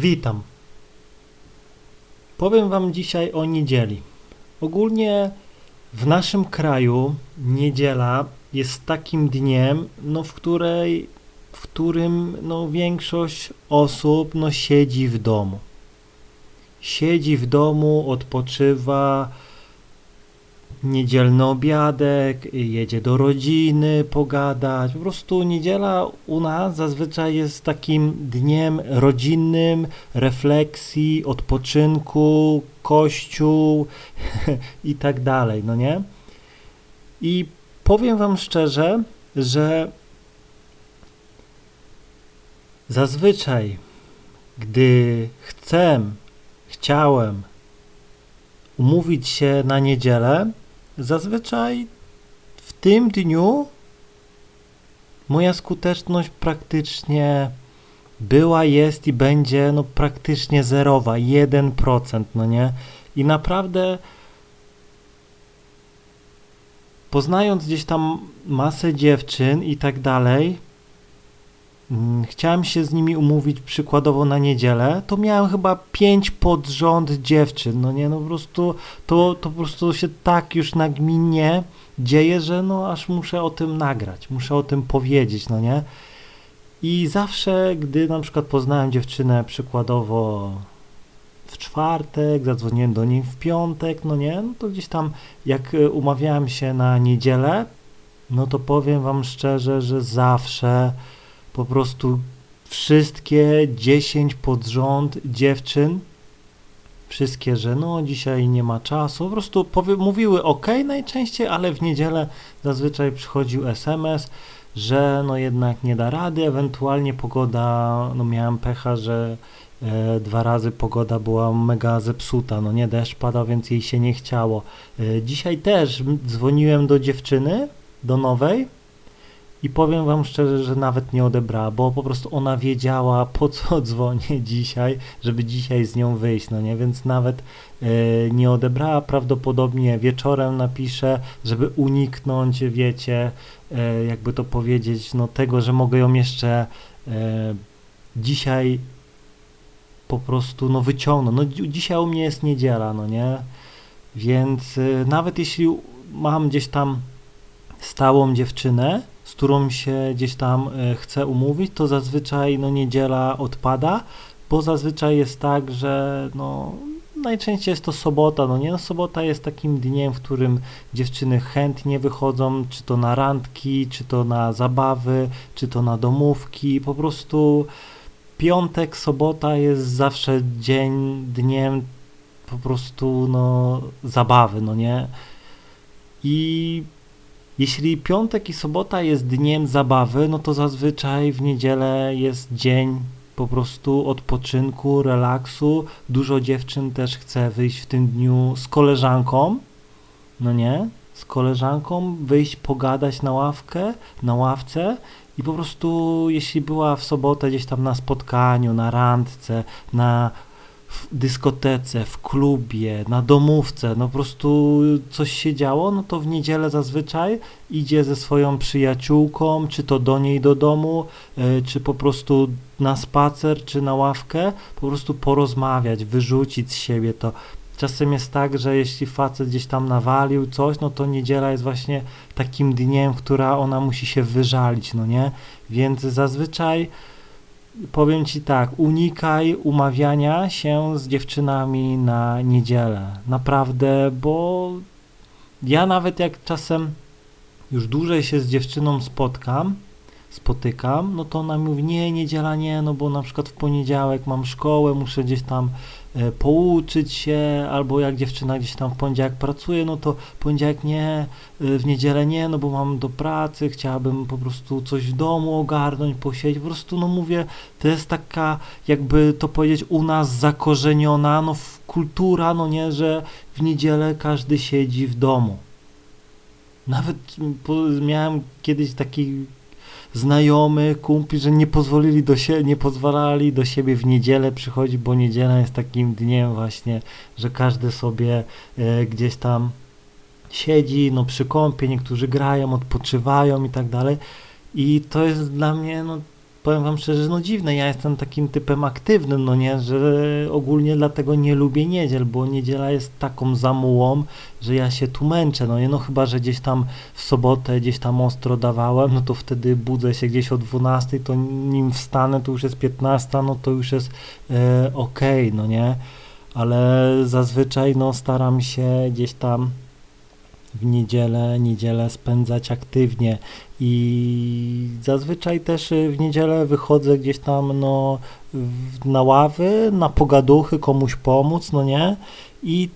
Witam. Powiem Wam dzisiaj o niedzieli. Ogólnie w naszym kraju niedziela jest takim dniem, no, w, której, w którym no, większość osób no, siedzi w domu. Siedzi w domu, odpoczywa, niedzielny obiadek, jedzie do rodziny pogadać. Po prostu niedziela u nas zazwyczaj jest takim dniem rodzinnym, refleksji, odpoczynku, kościół i tak dalej, no nie? I powiem wam szczerze, że zazwyczaj, gdy chcę, chciałem umówić się na niedzielę, Zazwyczaj w tym dniu moja skuteczność praktycznie była, jest i będzie no praktycznie zerowa, 1%, no nie? I naprawdę poznając gdzieś tam masę dziewczyn i tak dalej, chciałem się z nimi umówić przykładowo na niedzielę, to miałem chyba pięć pod rząd dziewczyn, no nie, no po prostu to, to po prostu się tak już nagminnie dzieje, że no aż muszę o tym nagrać, muszę o tym powiedzieć, no nie. I zawsze, gdy na przykład poznałem dziewczynę przykładowo w czwartek, zadzwoniłem do niej w piątek, no nie, no to gdzieś tam jak e, umawiałem się na niedzielę, no to powiem wam szczerze, że zawsze po prostu wszystkie 10 pod rząd dziewczyn, wszystkie, że no dzisiaj nie ma czasu, po prostu powie, mówiły ok najczęściej, ale w niedzielę zazwyczaj przychodził SMS, że no jednak nie da rady, ewentualnie pogoda, no miałem pecha, że e, dwa razy pogoda była mega zepsuta, no nie deszcz padał, więc jej się nie chciało. E, dzisiaj też dzwoniłem do dziewczyny, do nowej, i powiem wam szczerze, że nawet nie odebrała, bo po prostu ona wiedziała, po co dzwonię dzisiaj, żeby dzisiaj z nią wyjść, no nie, więc nawet e, nie odebrała, prawdopodobnie wieczorem napiszę, żeby uniknąć, wiecie, e, jakby to powiedzieć, no tego, że mogę ją jeszcze e, dzisiaj po prostu, no wyciągnąć, no dzisiaj u mnie jest niedziela, no nie, więc nawet jeśli mam gdzieś tam stałą dziewczynę, z którą się gdzieś tam e, chcę umówić, to zazwyczaj no, niedziela odpada, bo zazwyczaj jest tak, że no, najczęściej jest to sobota, no nie, no, sobota jest takim dniem, w którym dziewczyny chętnie wychodzą, czy to na randki, czy to na zabawy, czy to na domówki, po prostu piątek, sobota jest zawsze dzień, dniem po prostu no zabawy, no nie, i jeśli piątek i sobota jest dniem zabawy, no to zazwyczaj w niedzielę jest dzień po prostu odpoczynku, relaksu. Dużo dziewczyn też chce wyjść w tym dniu z koleżanką, no nie? Z koleżanką, wyjść pogadać na ławkę, na ławce i po prostu jeśli była w sobotę gdzieś tam na spotkaniu, na randce, na w dyskotece, w klubie, na domówce, no po prostu coś się działo, no to w niedzielę zazwyczaj idzie ze swoją przyjaciółką, czy to do niej do domu, e, czy po prostu na spacer, czy na ławkę, po prostu porozmawiać, wyrzucić z siebie to. Czasem jest tak, że jeśli facet gdzieś tam nawalił coś, no to niedziela jest właśnie takim dniem, która ona musi się wyżalić, no nie? Więc zazwyczaj powiem ci tak, unikaj umawiania się z dziewczynami na niedzielę. Naprawdę, bo ja nawet jak czasem już dłużej się z dziewczyną spotkam, spotykam, no to ona mówi, nie, niedziela nie, no bo na przykład w poniedziałek mam szkołę, muszę gdzieś tam e, pouczyć się, albo jak dziewczyna gdzieś tam w poniedziałek pracuje, no to poniedziałek nie, e, w niedzielę nie, no bo mam do pracy, chciałabym po prostu coś w domu ogarnąć, posiedzieć, po prostu, no mówię, to jest taka, jakby to powiedzieć, u nas zakorzeniona, no kultura, no nie, że w niedzielę każdy siedzi w domu. Nawet miałem kiedyś taki znajomy, kumpli, że nie pozwolili do siebie, nie pozwalali do siebie w niedzielę przychodzić, bo niedziela jest takim dniem właśnie, że każdy sobie e, gdzieś tam siedzi, no przy kąpie, niektórzy grają, odpoczywają i tak dalej. I to jest dla mnie, no powiem wam szczerze, no dziwne, ja jestem takim typem aktywnym, no nie, że ogólnie dlatego nie lubię niedziel, bo niedziela jest taką zamułą, że ja się tu męczę, no nie, no chyba, że gdzieś tam w sobotę gdzieś tam ostro dawałem, no to wtedy budzę się gdzieś o 12, to nim wstanę, to już jest 15, no to już jest e, okej, okay, no nie, ale zazwyczaj no staram się gdzieś tam w niedzielę, niedzielę spędzać aktywnie i zazwyczaj też w niedzielę wychodzę gdzieś tam no, na ławy, na pogaduchy, komuś pomóc, no nie? I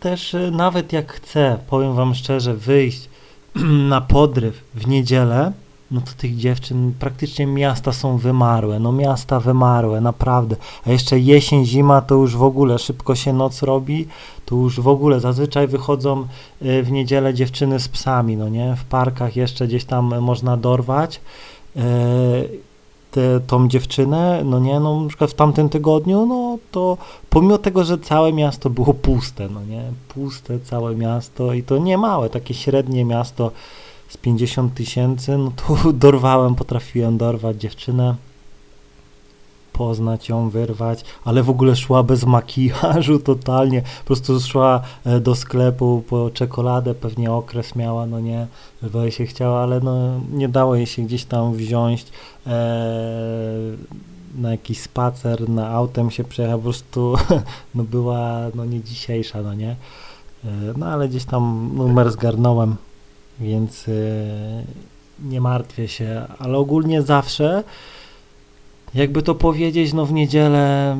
też nawet jak chcę, powiem wam szczerze, wyjść na podryw w niedzielę, no to tych dziewczyn praktycznie miasta są wymarłe, no miasta wymarłe, naprawdę. A jeszcze jesień, zima to już w ogóle szybko się noc robi, to już w ogóle zazwyczaj wychodzą y, w niedzielę dziewczyny z psami, no nie? W parkach jeszcze gdzieś tam można dorwać y, te, tą dziewczynę, no nie, no na przykład w tamtym tygodniu, no to pomimo tego, że całe miasto było puste, no nie, puste całe miasto i to nie małe, takie średnie miasto, z 50 tysięcy, no to dorwałem, potrafiłem dorwać dziewczynę, poznać ją, wyrwać, ale w ogóle szła bez makijażu totalnie, po prostu szła e, do sklepu po czekoladę, pewnie okres miała, no nie, bo jej się chciała, ale no nie dało jej się gdzieś tam wziąć e, na jakiś spacer, na autem się przejechała, po prostu no była no nie dzisiejsza, no nie, e, no ale gdzieś tam numer zgarnąłem, więc e, nie martwię się, ale ogólnie zawsze, jakby to powiedzieć, no w niedzielę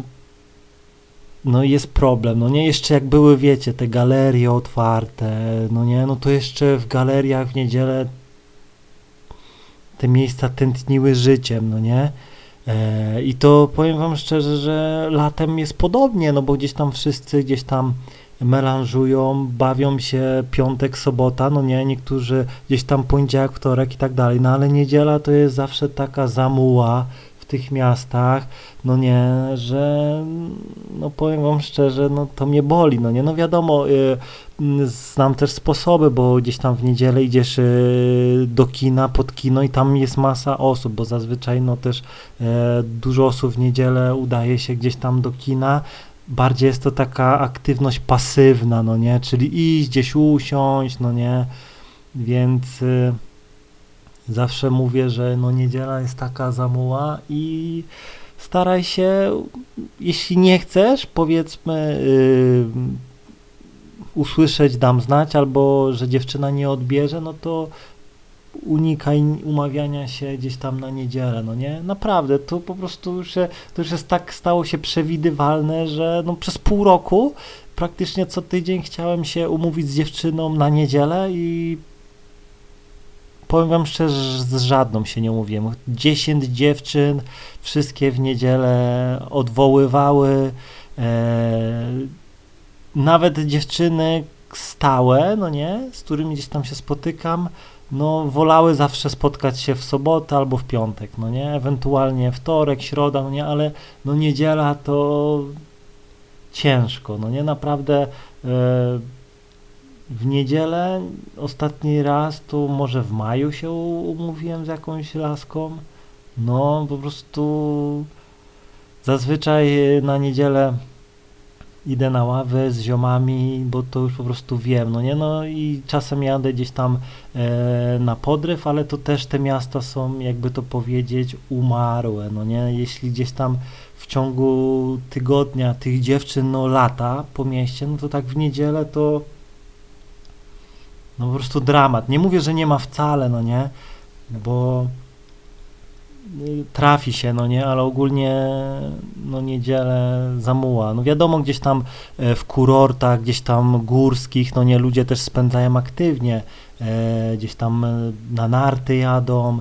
no jest problem, no nie, jeszcze jak były, wiecie, te galerie otwarte, no nie, no to jeszcze w galeriach w niedzielę te miejsca tętniły życiem, no nie, e, i to powiem wam szczerze, że latem jest podobnie, no bo gdzieś tam wszyscy gdzieś tam melanżują, bawią się piątek, sobota, no nie, niektórzy gdzieś tam poniedziałek, wtorek i tak dalej, no ale niedziela to jest zawsze taka zamuła w tych miastach, no nie, że no powiem wam szczerze, no to mnie boli, no nie, no wiadomo, y, znam też sposoby, bo gdzieś tam w niedzielę idziesz y, do kina, pod kino i tam jest masa osób, bo zazwyczaj no też y, dużo osób w niedzielę udaje się gdzieś tam do kina, bardziej jest to taka aktywność pasywna, no nie, czyli iść gdzieś usiąść, no nie, więc y, zawsze mówię, że no niedziela jest taka zamuła i staraj się, jeśli nie chcesz, powiedzmy, y, usłyszeć, dam znać, albo że dziewczyna nie odbierze, no to unikaj umawiania się gdzieś tam na niedzielę, no nie? Naprawdę, to po prostu już, się, to już jest tak stało się przewidywalne, że no przez pół roku praktycznie co tydzień chciałem się umówić z dziewczyną na niedzielę i powiem wam szczerze, z żadną się nie umówiłem. Dziesięć dziewczyn, wszystkie w niedzielę odwoływały, e, nawet dziewczyny stałe, no nie, z którymi gdzieś tam się spotykam, no wolały zawsze spotkać się w sobotę albo w piątek, no nie, ewentualnie wtorek, środa, no nie, ale no niedziela to ciężko, no nie, naprawdę e, w niedzielę ostatni raz to może w maju się umówiłem z jakąś laską, no po prostu zazwyczaj na niedzielę idę na ławę z ziomami, bo to już po prostu wiem, no nie, no i czasem jadę gdzieś tam e, na podryw, ale to też te miasta są, jakby to powiedzieć, umarłe, no nie, jeśli gdzieś tam w ciągu tygodnia tych dziewczyn, no lata po mieście, no to tak w niedzielę to no po prostu dramat. Nie mówię, że nie ma wcale, no nie, bo trafi się, no nie, ale ogólnie no niedzielę zamuła. No wiadomo, gdzieś tam e, w kurortach, gdzieś tam górskich, no nie, ludzie też spędzają aktywnie, e, gdzieś tam e, na narty jadą,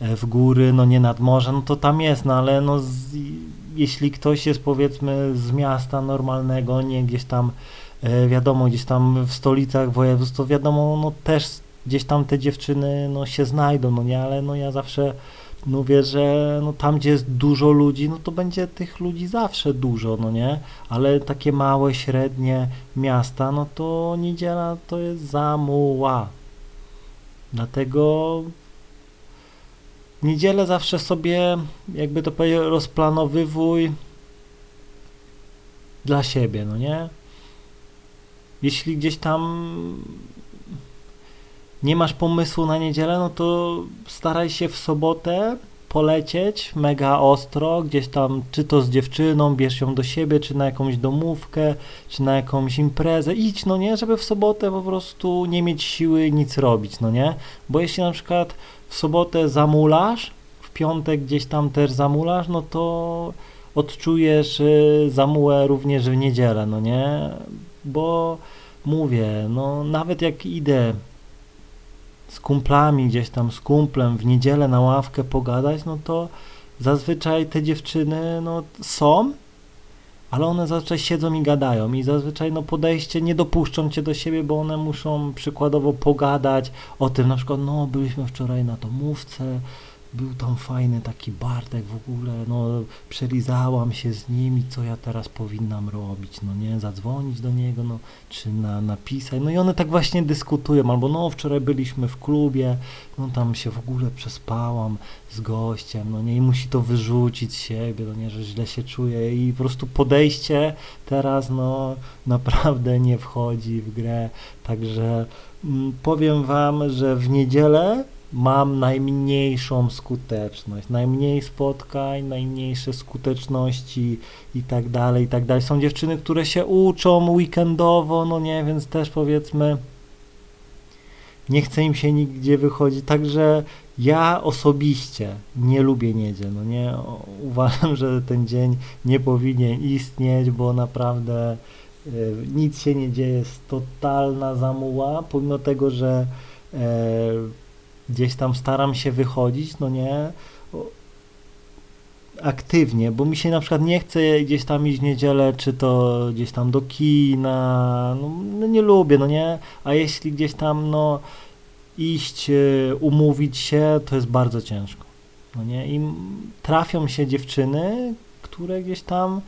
w góry, no nie nad morze, no to tam jest, no ale no z, jeśli ktoś jest powiedzmy z miasta normalnego, nie gdzieś tam, wiadomo, gdzieś tam w stolicach województw, to wiadomo, no też gdzieś tam te dziewczyny, no się znajdą, no nie, ale no ja zawsze mówię, że no tam, gdzie jest dużo ludzi, no to będzie tych ludzi zawsze dużo, no nie? Ale takie małe, średnie miasta, no to niedziela to jest zamuła. Dlatego niedzielę zawsze sobie, jakby to powiedzieć, rozplanowywuj dla siebie, no nie? Jeśli gdzieś tam nie masz pomysłu na niedzielę, no to staraj się w sobotę polecieć mega ostro, gdzieś tam, czy to z dziewczyną, bierz ją do siebie, czy na jakąś domówkę, czy na jakąś imprezę, idź, no nie, żeby w sobotę po prostu nie mieć siły nic robić, no nie, bo jeśli na przykład w sobotę zamulasz, w piątek gdzieś tam też zamulasz, no to odczujesz y, zamułę również w niedzielę, no nie, bo mówię, no nawet jak idę z kumplami gdzieś tam, z kumplem w niedzielę na ławkę pogadać, no to zazwyczaj te dziewczyny no, są, ale one zazwyczaj siedzą i gadają i zazwyczaj no, podejście nie dopuszczą cię do siebie, bo one muszą przykładowo pogadać o tym, na przykład no byliśmy wczoraj na domówce, był tam fajny taki Bartek w ogóle, no przelizałam się z nim i co ja teraz powinnam robić, no nie, zadzwonić do niego, no, czy na, napisać, no i one tak właśnie dyskutują, albo no wczoraj byliśmy w klubie, no tam się w ogóle przespałam z gościem, no nie, i musi to wyrzucić z siebie, no nie, że źle się czuje i po prostu podejście teraz, no naprawdę nie wchodzi w grę, także mm, powiem wam, że w niedzielę mam najmniejszą skuteczność, najmniej spotkań, najmniejsze skuteczności i tak dalej, i tak dalej. Są dziewczyny, które się uczą weekendowo, no nie, więc też powiedzmy nie chce im się nigdzie wychodzić, także ja osobiście nie lubię niedziel, no nie, uważam, że ten dzień nie powinien istnieć, bo naprawdę y, nic się nie dzieje, jest totalna zamuła, pomimo tego, że y, gdzieś tam staram się wychodzić, no nie, aktywnie, bo mi się na przykład nie chce gdzieś tam iść w niedzielę, czy to gdzieś tam do kina, no, no nie lubię, no nie, a jeśli gdzieś tam, no, iść, e, umówić się, to jest bardzo ciężko, no nie, i trafią się dziewczyny, które gdzieś tam,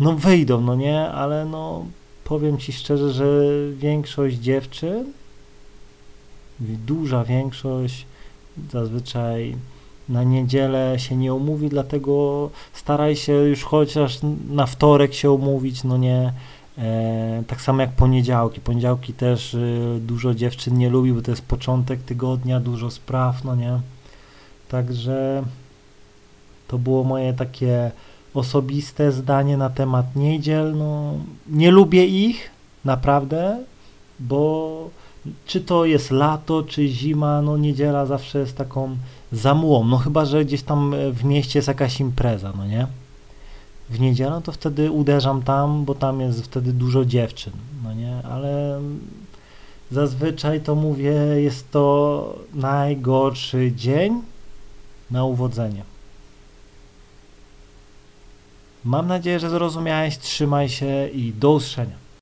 no wyjdą, no nie, ale no, powiem Ci szczerze, że większość dziewczyn duża większość zazwyczaj na niedzielę się nie umówi, dlatego staraj się już chociaż na wtorek się umówić, no nie. E, tak samo jak poniedziałki. Poniedziałki też y, dużo dziewczyn nie lubi, bo to jest początek tygodnia, dużo spraw, no nie. Także to było moje takie osobiste zdanie na temat niedziel. No, nie lubię ich, naprawdę, bo czy to jest lato, czy zima, no niedziela zawsze jest taką zamułą, no chyba, że gdzieś tam e, w mieście jest jakaś impreza, no nie? W niedzielę to wtedy uderzam tam, bo tam jest wtedy dużo dziewczyn, no nie? Ale zazwyczaj to mówię, jest to najgorszy dzień na uwodzenie. Mam nadzieję, że zrozumiałeś, trzymaj się i do usłyszenia.